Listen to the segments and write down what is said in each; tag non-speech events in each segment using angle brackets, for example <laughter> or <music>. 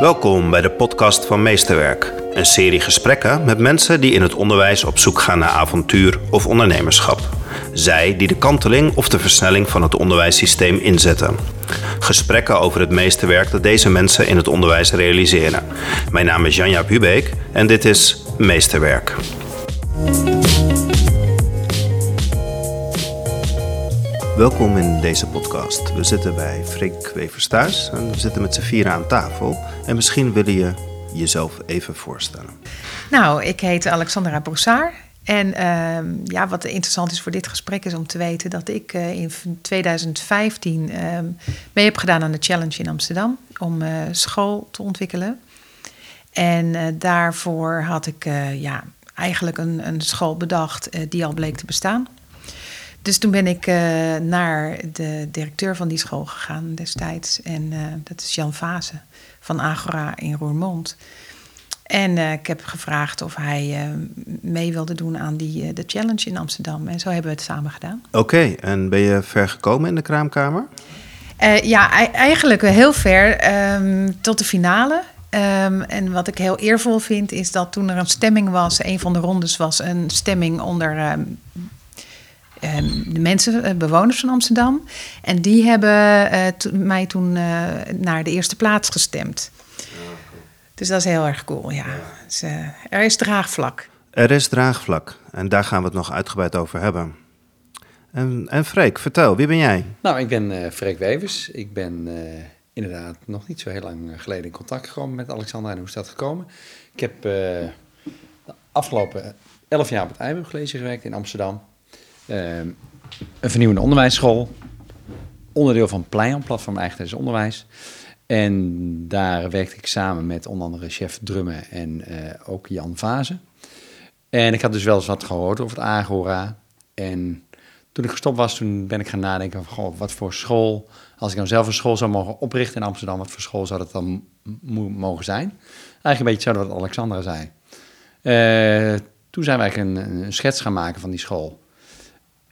Welkom bij de podcast van Meesterwerk. Een serie gesprekken met mensen die in het onderwijs op zoek gaan naar avontuur of ondernemerschap. Zij die de kanteling of de versnelling van het onderwijssysteem inzetten. Gesprekken over het meesterwerk dat deze mensen in het onderwijs realiseren. Mijn naam is Janja Hubeek en dit is Meesterwerk. Welkom in deze podcast. We zitten bij Freek Wevers thuis en we zitten met z'n aan tafel. En misschien wil je jezelf even voorstellen. Nou, ik heet Alexandra Broussard. En ehm, ja, wat interessant is voor dit gesprek is om te weten dat ik uh, in 2015 ehm, mee heb gedaan aan de Challenge in Amsterdam om uh, school te ontwikkelen. En uh, daarvoor had ik ja, eigenlijk een, een school bedacht die al bleek te bestaan. Dus toen ben ik naar de directeur van die school gegaan destijds. En dat is Jan Vase van Agora in Roermond. En uh, ik heb gevraagd of hij mee wilde doen aan die, de challenge in Amsterdam. En zo hebben we het samen gedaan. Oké, en ben je ver gekomen in de kraamkamer? ja, eigenlijk heel ver, um, tot de finale. Um, en wat ik heel eervol vind, is dat toen er een stemming was, een van de rondes was een stemming onder um, de mensen, bewoners van Amsterdam. En die hebben to mij toen naar de eerste plaats gestemd. Dus dat is heel erg cool, ja. Dus, uh, er is draagvlak. Er is draagvlak en daar gaan we het nog uitgebreid over hebben. En, en Freek, vertel, wie ben jij? Nou, ik ben uh, Freek Wevers. Ik ben uh, inderdaad nog niet zo heel lang geleden in contact gekomen met Alexander. En hoe is dat gekomen? Ik heb de afgelopen elf jaar op het College gewerkt in Amsterdam. Een vernieuwende onderwijsschool. Onderdeel van Pleion, Platform Eigen Onderwijs. En daar werkte ik samen met onder andere chef Drummen en uh, ook Jan Vazen. En ik had dus wel eens wat gehoord over het Agora. En toen ik gestopt was, toen ben ik gaan nadenken van, goh, wat voor school... Als ik nou zelf een school zou mogen oprichten in Amsterdam, wat voor school zou dat dan mogen zijn? Eigenlijk een beetje hetzelfde wat Alexandra zei. Uh, toen zijn wij een schets gaan maken van die school.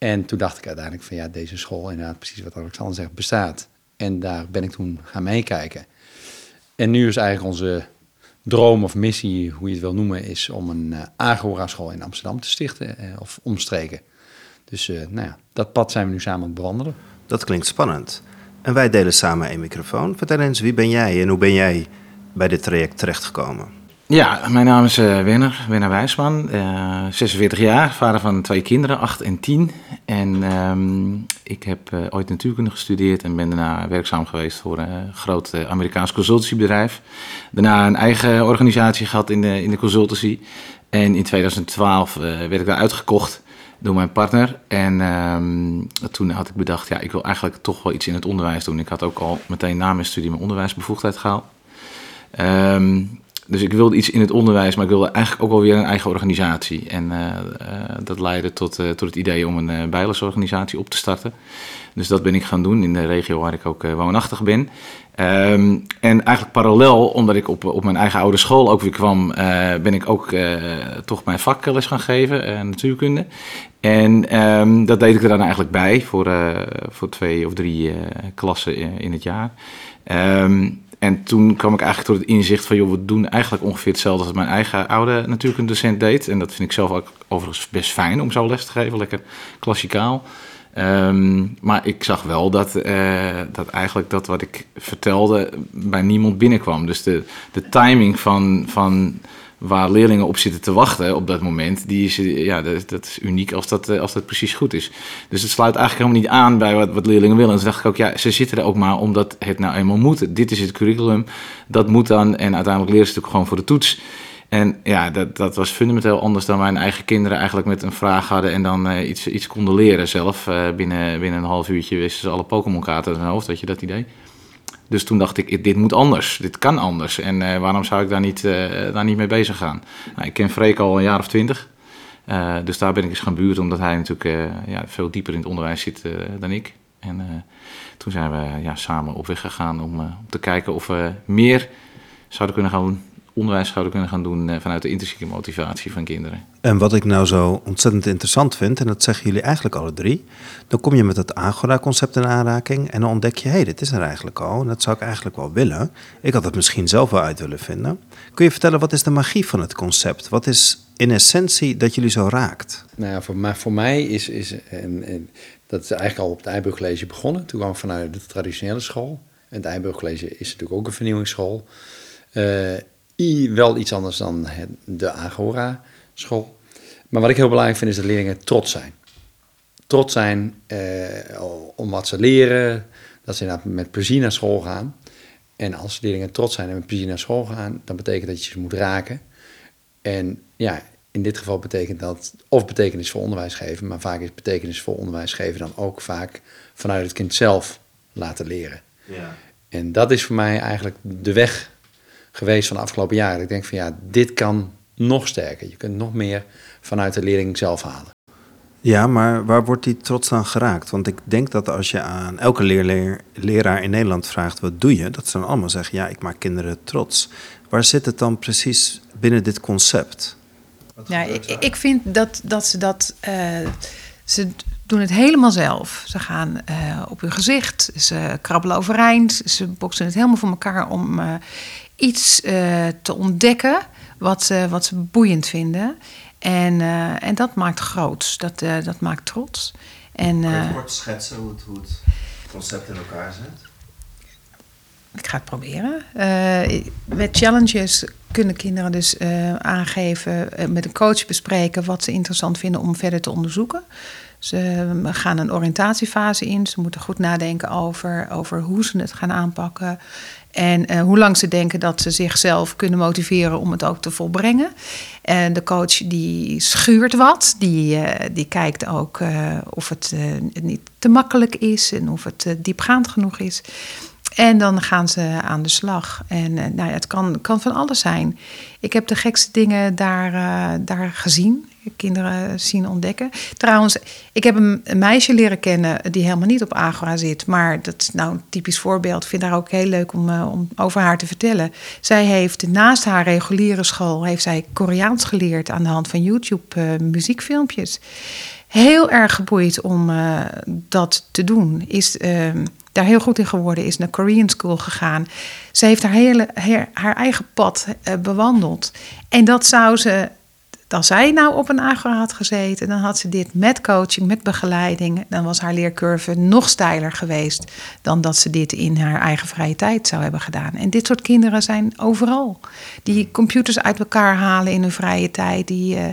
En toen dacht ik uiteindelijk van ja, deze school, inderdaad precies wat Alexander zegt, bestaat. En daar ben ik toen gaan meekijken. En nu is eigenlijk onze droom of missie, hoe je het wil noemen, is om een uh, Agora-school in Amsterdam te stichten uh, of omstreken. Dus uh, nou ja, dat pad zijn we nu samen aan het bewandelen. Dat klinkt spannend. En wij delen samen één microfoon. Vertel eens, wie ben jij en hoe ben jij bij dit traject terechtgekomen? Ja, mijn naam is uh, Wenner, Wenner Wijsman, uh, 46 jaar, vader van twee kinderen, 8 en 10. En um, ik heb uh, ooit natuurkunde gestudeerd en ben daarna werkzaam geweest voor een groot Amerikaans consultancybedrijf. Daarna een eigen organisatie gehad in de, in de consultancy. En in 2012 werd ik daar uitgekocht door mijn partner. En um, toen had ik bedacht, ja, ik wil eigenlijk toch wel iets in het onderwijs doen. Ik had ook al meteen na mijn studie mijn onderwijsbevoegdheid gehaald. Um, dus ik wilde iets in het onderwijs, maar ik wilde eigenlijk ook wel weer een eigen organisatie. En uh, uh, dat leidde tot, uh, tot het idee om een bijlesorganisatie op te starten. Dus dat ben ik gaan doen in de regio waar ik ook woonachtig ben. Um, en eigenlijk parallel, omdat ik op, op mijn eigen oude school ook weer kwam, ben ik ook toch mijn vakles gaan geven, natuurkunde. En um, dat deed ik er dan eigenlijk bij voor, voor twee of drie klassen in, in het jaar. Um, en toen kwam ik eigenlijk tot het inzicht van, joh, we doen eigenlijk ongeveer hetzelfde als mijn eigen oude natuurkundedocent deed. En dat vind ik zelf ook overigens best fijn om zo les te geven, lekker klassikaal. Um, maar ik zag wel dat, uh, dat eigenlijk dat wat ik vertelde bij niemand binnenkwam. Dus de, de timing van, van waar leerlingen op zitten te wachten op dat moment, die is, ja, dat, dat is uniek als dat, als dat precies goed is. Dus het sluit eigenlijk helemaal niet aan bij wat, wat leerlingen willen. En toen dacht ik ook, ja, ze zitten er ook maar omdat het nou eenmaal moet. Dit is het curriculum, dat moet dan. En uiteindelijk leren ze ook gewoon voor de toets. En ja, dat, dat was fundamenteel anders dan mijn eigen kinderen eigenlijk met een vraag hadden en dan uh, iets, iets konden leren zelf. Uh, binnen, binnen een half uurtje wisten ze alle Pokémon-kaarten in hun hoofd, weet je dat idee? Dus toen dacht ik, dit moet anders, dit kan anders. En uh, waarom zou ik daar niet, uh, daar niet mee bezig gaan? Nou, ik ken Freek al een jaar of twintig. Uh, dus daar ben ik eens gaan buurten, omdat hij natuurlijk ja, veel dieper in het onderwijs zit dan ik. En toen zijn we ja, samen op weg gegaan om, om te kijken of we meer zouden kunnen gaan onderwijs zouden kunnen gaan doen eh, vanuit de intrinsieke motivatie van kinderen. En wat ik nou zo ontzettend interessant vind, en dat zeggen jullie eigenlijk alle drie, dan kom je met het Agora-concept in aanraking en dan ontdek je, hé, hey, dit is er eigenlijk al en dat zou ik eigenlijk wel willen. Ik had het misschien zelf wel uit willen vinden. Kun je vertellen, wat is de magie van het concept? Wat is in essentie dat jullie zo raakt? Nou ja, voor, mij, voor mij is, is en, en, dat is eigenlijk al op het Eiburg College begonnen. Toen kwam ik vanuit de traditionele school. En het Eiburg College is natuurlijk ook een vernieuwingsschool. Uh, wel iets anders dan de Agora school. Maar wat ik heel belangrijk vind is dat leerlingen trots zijn. Trots zijn uh, om wat ze leren, dat ze met plezier naar school gaan. En als leerlingen trots zijn en met plezier naar school gaan, dan betekent dat je ze moet raken. En ja, in dit geval betekent dat of betekenis voor onderwijs geven, maar vaak is betekenis voor onderwijs geven dan ook vaak vanuit het kind zelf laten leren. Ja. En dat is voor mij eigenlijk de weg geweest van de afgelopen jaren. Ik denk van ja, dit kan nog sterker. Je kunt nog meer vanuit de leerling zelf halen. Ja, maar waar wordt die trots dan geraakt? Want ik denk dat als je aan elke leerleer, leraar in Nederland vraagt: wat doe je? Dat ze dan allemaal zeggen: ja, ik maak kinderen trots. Waar zit het dan precies binnen dit concept? Ja, ik, ik, vind dat, dat ze dat. Uh, ze doen het helemaal zelf. Ze gaan uh, op hun gezicht, ze krabbelen overeind, ze boksen het helemaal voor elkaar om uh, iets te ontdekken wat ze, wat ze boeiend vinden. En, en dat maakt groots, dat, dat maakt trots. En, Kun je kort schetsen hoe het, hoe het concept in elkaar zit? Ik ga het proberen. Met challenges kunnen kinderen dus aangeven, met een coach bespreken wat ze interessant vinden om verder te onderzoeken. Ze gaan een oriëntatiefase in. Ze moeten goed nadenken over, over hoe ze het gaan aanpakken. En hoe lang ze denken dat ze zichzelf kunnen motiveren om het ook te volbrengen. En de coach die schuurt wat. Die, die kijkt ook of het niet te makkelijk is en of het diepgaand genoeg is. En dan gaan ze aan de slag. En nou ja, het kan, kan van alles zijn. Ik heb de gekste dingen daar, daar gezien. Kinderen zien ontdekken. Trouwens, ik heb een, meisje leren kennen die helemaal niet op Agora zit. Maar dat is nou een typisch voorbeeld. Ik vind haar ook heel leuk om, uh, om over haar te vertellen. Zij heeft naast haar reguliere school heeft zij Koreaans geleerd aan de hand van YouTube muziekfilmpjes. Heel erg geboeid om dat te doen. Is ehm, daar heel goed in geworden is, naar Korean School gegaan. Ze heeft haar, hele, haar, eigen pad uh, bewandeld. En dat zou ze, als zij nou op een agora had gezeten, dan had ze dit met coaching, met begeleiding, dan was haar leercurve nog steiler geweest dan dat ze dit in haar eigen vrije tijd zou hebben gedaan. En dit soort kinderen zijn overal. Die computers uit elkaar halen in hun vrije tijd, die uh,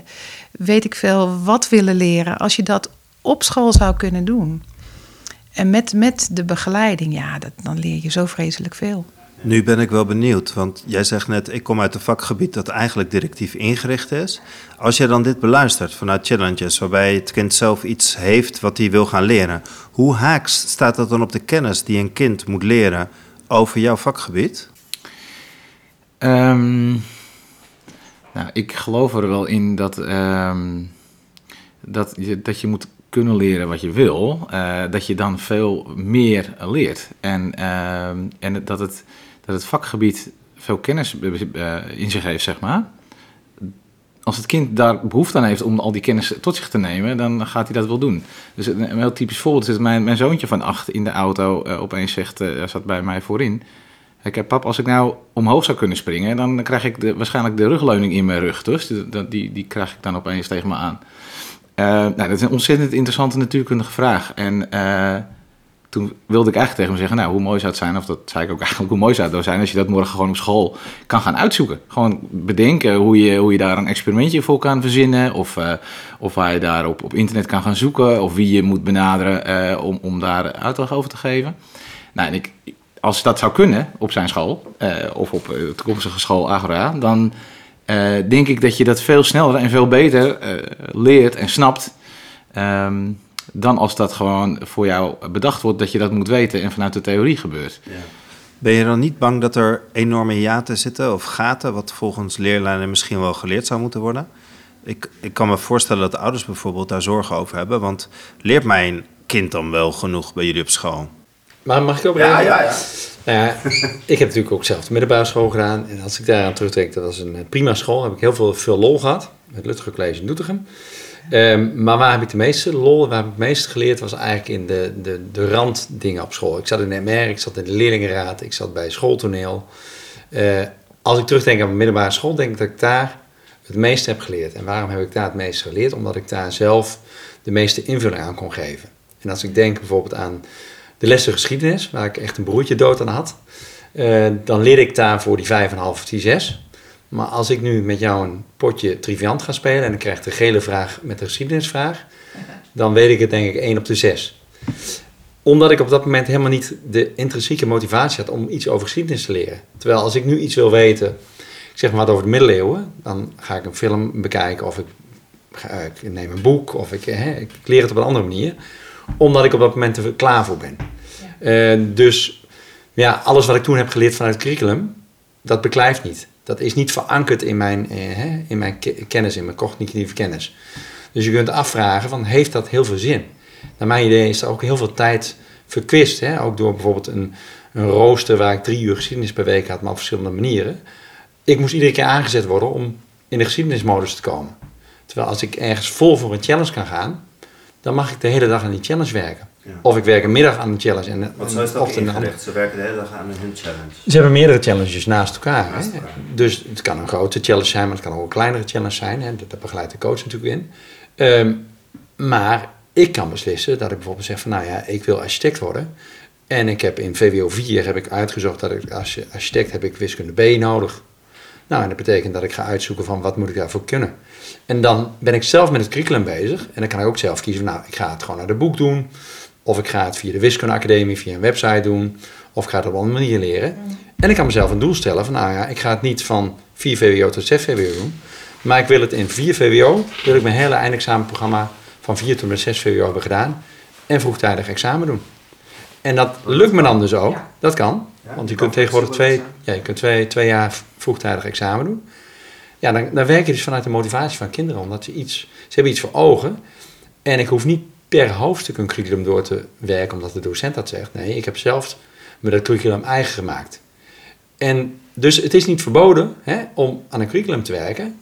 weet ik veel wat willen leren. Als je dat op school zou kunnen doen. En met, met de begeleiding, ja, dat, dan leer je zo vreselijk veel. Nu ben ik wel benieuwd, want jij zegt net, ik kom uit een vakgebied dat eigenlijk directief ingericht is. Als je dan dit beluistert vanuit challenges, waarbij het kind zelf iets heeft wat hij wil gaan leren, hoe haaks staat dat dan op de kennis die een kind moet leren over jouw vakgebied? Um, nou, ik geloof er wel in dat, um, dat, je, dat je moet kunnen leren wat je wil, uh, dat je dan veel meer leert. En, uh, en dat, het, dat het vakgebied veel kennis uh, in zich heeft, zeg maar. Als het kind daar behoefte aan heeft om al die kennis tot zich te nemen, dan gaat hij dat wel doen. Dus een, heel typisch voorbeeld is dat mijn, mijn zoontje van acht in de auto opeens zegt, hij zat bij mij voorin. Ik heb pap, als ik nou omhoog zou kunnen springen, dan krijg ik de, waarschijnlijk de rugleuning in mijn rug. Dus die, die, die krijg ik dan opeens tegen me aan. Uh, nou, dat is een ontzettend interessante natuurkundige vraag. En uh, toen wilde ik eigenlijk tegen hem zeggen, nou, hoe mooi zou het zijn, of dat zei ik ook eigenlijk, hoe mooi zou het nou zijn als je dat morgen gewoon op school kan gaan uitzoeken. Gewoon bedenken hoe je, hoe je daar een experimentje voor kan verzinnen, of, uh, of waar je daar op, op internet kan gaan zoeken, of wie je moet benaderen om, om daar uitleg over te geven. Nou, en ik, als dat zou kunnen op zijn school, of op de toekomstige school Agora, dan denk ik dat je dat veel sneller en veel beter leert en snapt. Um, dan als dat gewoon voor jou bedacht wordt dat je dat moet weten en vanuit de theorie gebeurt. Ja. Ben je dan niet bang dat er enorme hiaten zitten of gaten, wat volgens leerlijnen misschien wel geleerd zou moeten worden? Ik, ik kan me voorstellen dat de ouders bijvoorbeeld daar zorgen over hebben, want leert mijn kind dan wel genoeg bij jullie op school? Maar mag ik ook ja, ja, ja. Nou ja, ik heb natuurlijk ook zelf de middelbare school gedaan. En als ik daaraan terugdenk, dat was een eh, prima school. Heb ik heel veel, veel lol gehad. Met Lutger College in Doetinchem. Um, maar waar heb ik de meeste lol, waar heb ik het meest geleerd, was eigenlijk in de, de, de randdingen op school. Ik zat in de MR, ik zat in de leerlingenraad, ik zat bij schooltoneel. Uh, als ik terugdenk aan mijn middelbare school, denk ik dat ik daar het meeste heb geleerd. En waarom heb ik daar het meeste geleerd? Omdat ik daar zelf de meeste invulling aan kon geven. En als ik denk bijvoorbeeld aan de lessen geschiedenis, waar ik echt een broertje dood aan had, uh, dan leer ik daar voor die 5,5 of die 6. Maar als ik nu met jou een potje triviant ga spelen en ik krijg de gele vraag met de geschiedenisvraag, <laughs> dan weet ik het denk ik 1 op de 6. Omdat ik op dat moment helemaal niet de intrinsieke motivatie had om iets over geschiedenis te leren. Terwijl als ik nu iets wil weten, ik zeg maar wat over de middeleeuwen, dan ga ik een film bekijken of ik, ik neem een boek of ik, hè, ik leer het op een andere manier. Omdat ik op dat moment er klaar voor ben. Ja. Uh, dus ja, alles wat ik toen heb geleerd vanuit het curriculum, dat beklijft niet dat is niet verankerd in mijn, eh, in mijn kennis, in mijn cognitieve kennis. Dus je kunt afvragen van, heeft dat heel veel zin? Naar mijn idee is er ook heel veel tijd verkwist. Hè? Ook door bijvoorbeeld een, een rooster waar ik drie uur geschiedenis per week had, maar op verschillende manieren. Ik moest iedere keer aangezet worden om in de geschiedenismodus te komen. Terwijl als ik ergens vol voor een challenge kan gaan, dan mag ik de hele dag aan die challenge werken. Of ik werk een middag aan een challenge. En, Wat zo is dat ingericht? Ze werken de hele dag aan hun challenge. Ze hebben meerdere challenges naast elkaar. Naast elkaar. Dus het kan een grote challenge zijn, maar het kan ook een kleinere challenge zijn. Hè. Daar begeleidt de coach natuurlijk in. Um, maar ik kan beslissen dat ik bijvoorbeeld zeg van nou ja, ik wil architect worden. En ik heb in VWO 4 heb ik uitgezocht dat ik als architect heb ik wiskunde B nodig. Nou, en dat betekent dat ik ga uitzoeken van wat moet ik daarvoor kunnen. En dan ben ik zelf met het curriculum bezig. En dan kan ik ook zelf kiezen van nou, ik ga het gewoon naar de boek doen. Of ik ga het via de wiskundeacademie, via een website doen. Of ik ga het op een andere manier leren. En ik kan mezelf een doel stellen van, nou ja, ik ga het niet van 4 VWO tot 6 VWO doen. Maar ik wil het in 4 VWO, wil ik mijn hele eindexamenprogramma van 4 tot met 6 VWO hebben gedaan. En vroegtijdig examen doen. En dat lukt me dan dus ook. Dat kan. Want je kunt tegenwoordig twee, ja, je kunt twee, twee jaar vroegtijdig examen doen. Ja, dan, dan werk je dus vanuit de motivatie van kinderen. Omdat ze iets, ze hebben iets voor ogen. En ik hoef niet per hoofdstuk een curriculum door te werken omdat de docent dat zegt. Nee, ik heb zelf me dat curriculum eigen gemaakt. En dus het is niet verboden hè, om aan een curriculum te werken,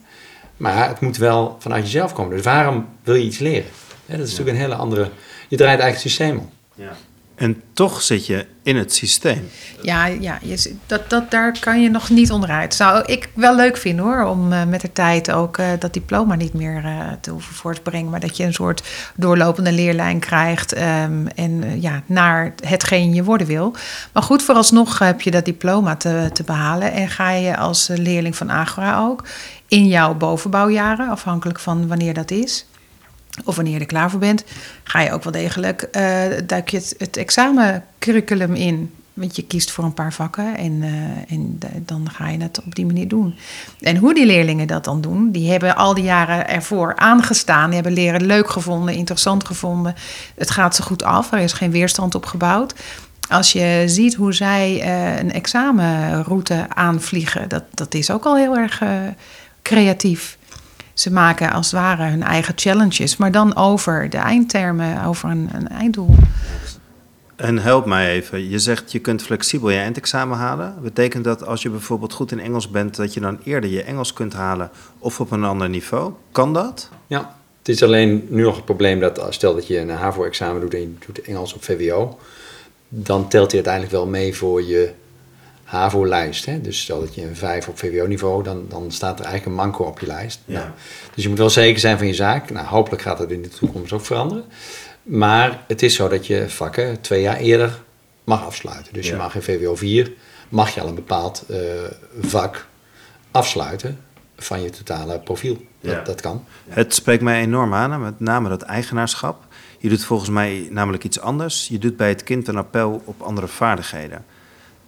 maar het moet wel vanuit jezelf komen. Dus waarom wil je iets leren? dat is natuurlijk een hele andere. Je draait eigenlijk het systeem om. Ja. En toch zit je in het systeem. Ja, ja je, dat, dat, daar kan je nog niet onderuit. Zou ik wel leuk vinden hoor, om uh, met de tijd ook uh, dat diploma niet meer uh, te hoeven voortbrengen. Maar dat je een soort doorlopende leerlijn krijgt um, en ja, naar hetgeen je worden wil. Maar goed, vooralsnog heb je dat diploma te, te behalen. En ga je als leerling van Agora ook in jouw bovenbouwjaren, afhankelijk van wanneer dat is of wanneer je er klaar voor bent, ga je ook wel degelijk uh, duik je het, examencurriculum in. Want je kiest voor een paar vakken en, uh, en dan ga je het op die manier doen. En hoe die leerlingen dat dan doen, die hebben al die jaren ervoor aangestaan. Die hebben leren leuk gevonden, interessant gevonden. Het gaat ze goed af, er is geen weerstand op gebouwd. Als je ziet hoe zij uh, een examenroute aanvliegen, dat, dat is ook al heel erg creatief. Ze maken als het ware hun eigen challenges, maar dan over de eindtermen, over een, een einddoel. En help mij even. Je zegt je kunt flexibel je eindexamen halen. Betekent dat als je bijvoorbeeld goed in Engels bent, dat je dan eerder je Engels kunt halen of op een ander niveau? Kan dat? Ja, het is alleen nu nog het probleem dat stel dat je een HAVO-examen doet en je doet Engels op VWO, dan telt hij uiteindelijk wel mee voor je HAVO-lijst. Dus stel dat je een 5 op VWO-niveau, dan, dan staat er eigenlijk een manco op je lijst. Ja. Nou, dus je moet wel zeker zijn van je zaak. Nou, hopelijk gaat dat in de toekomst ook veranderen. Maar het is zo dat je vakken twee jaar eerder mag afsluiten. Dus je mag in VWO 4, mag je al een bepaald uh, vak afsluiten van je totale profiel. Dat, ja. dat kan. Het spreekt mij enorm aan, met name dat eigenaarschap. Je doet volgens mij namelijk iets anders. Je doet bij het kind een appel op andere vaardigheden.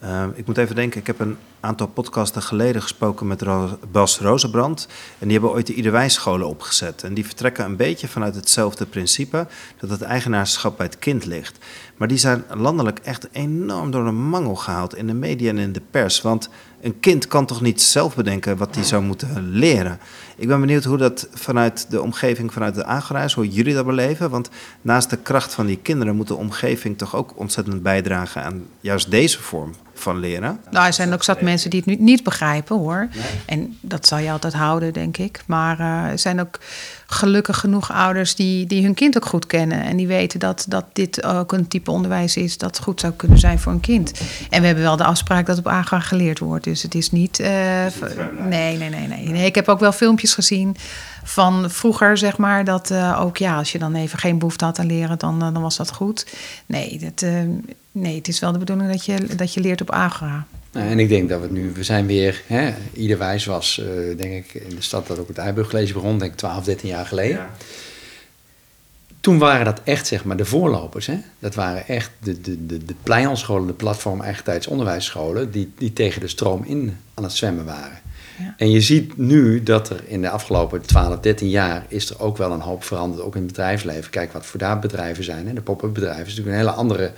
Uh, ik moet even denken, ik heb een aantal podcasten geleden gesproken met Bas Rozenbrand. En die hebben ooit de Iederwijsscholen opgezet. En die vertrekken een beetje vanuit hetzelfde principe, dat het eigenaarschap bij het kind ligt. Maar die zijn landelijk echt enorm door een mangel gehaald in de media en in de pers. Want een kind kan toch niet zelf bedenken wat hij zou moeten leren. Ik ben benieuwd hoe dat vanuit de omgeving, vanuit de aangereis, hoe jullie dat beleven. Want naast de kracht van die kinderen moet de omgeving toch ook ontzettend bijdragen aan juist deze vorm van leren. Nou, er zijn ook zat mensen die het niet, niet begrijpen hoor. En dat zal je altijd houden, denk ik. Maar uh, er zijn ook gelukkig genoeg ouders die, die hun kind ook goed kennen. En die weten dat, dat dit ook een type onderwijs is dat goed zou kunnen zijn voor een kind. En we hebben wel de afspraak dat op AGA geleerd wordt. Dus het is niet. Uh, nee, nee, nee, nee, nee. Ik heb ook wel filmpjes gezien van vroeger, zeg maar, dat uh, ook ja, als je dan even geen behoefte had aan leren, dan, dan was dat goed. Nee, dat, uh, nee, het is wel de bedoeling dat je, dat je leert op AGRA. En ik denk dat we nu, we zijn weer, hè, ieder wijs was, uh, denk ik, in de stad dat ook het Eiburg begon, denk ik 12, 13 jaar geleden. Ja. Toen waren dat echt, zeg maar, de voorlopers. Hè? Dat waren echt de, de, de, de de platform eigen onderwijsscholen, die, die tegen de stroom in aan het zwemmen waren. Ja. En je ziet nu dat er in de afgelopen 12, 13 jaar is er ook wel een hoop veranderd, ook in het bedrijfsleven. Kijk wat voor daar bedrijven zijn. Hè? De pop-up bedrijven is natuurlijk een hele andere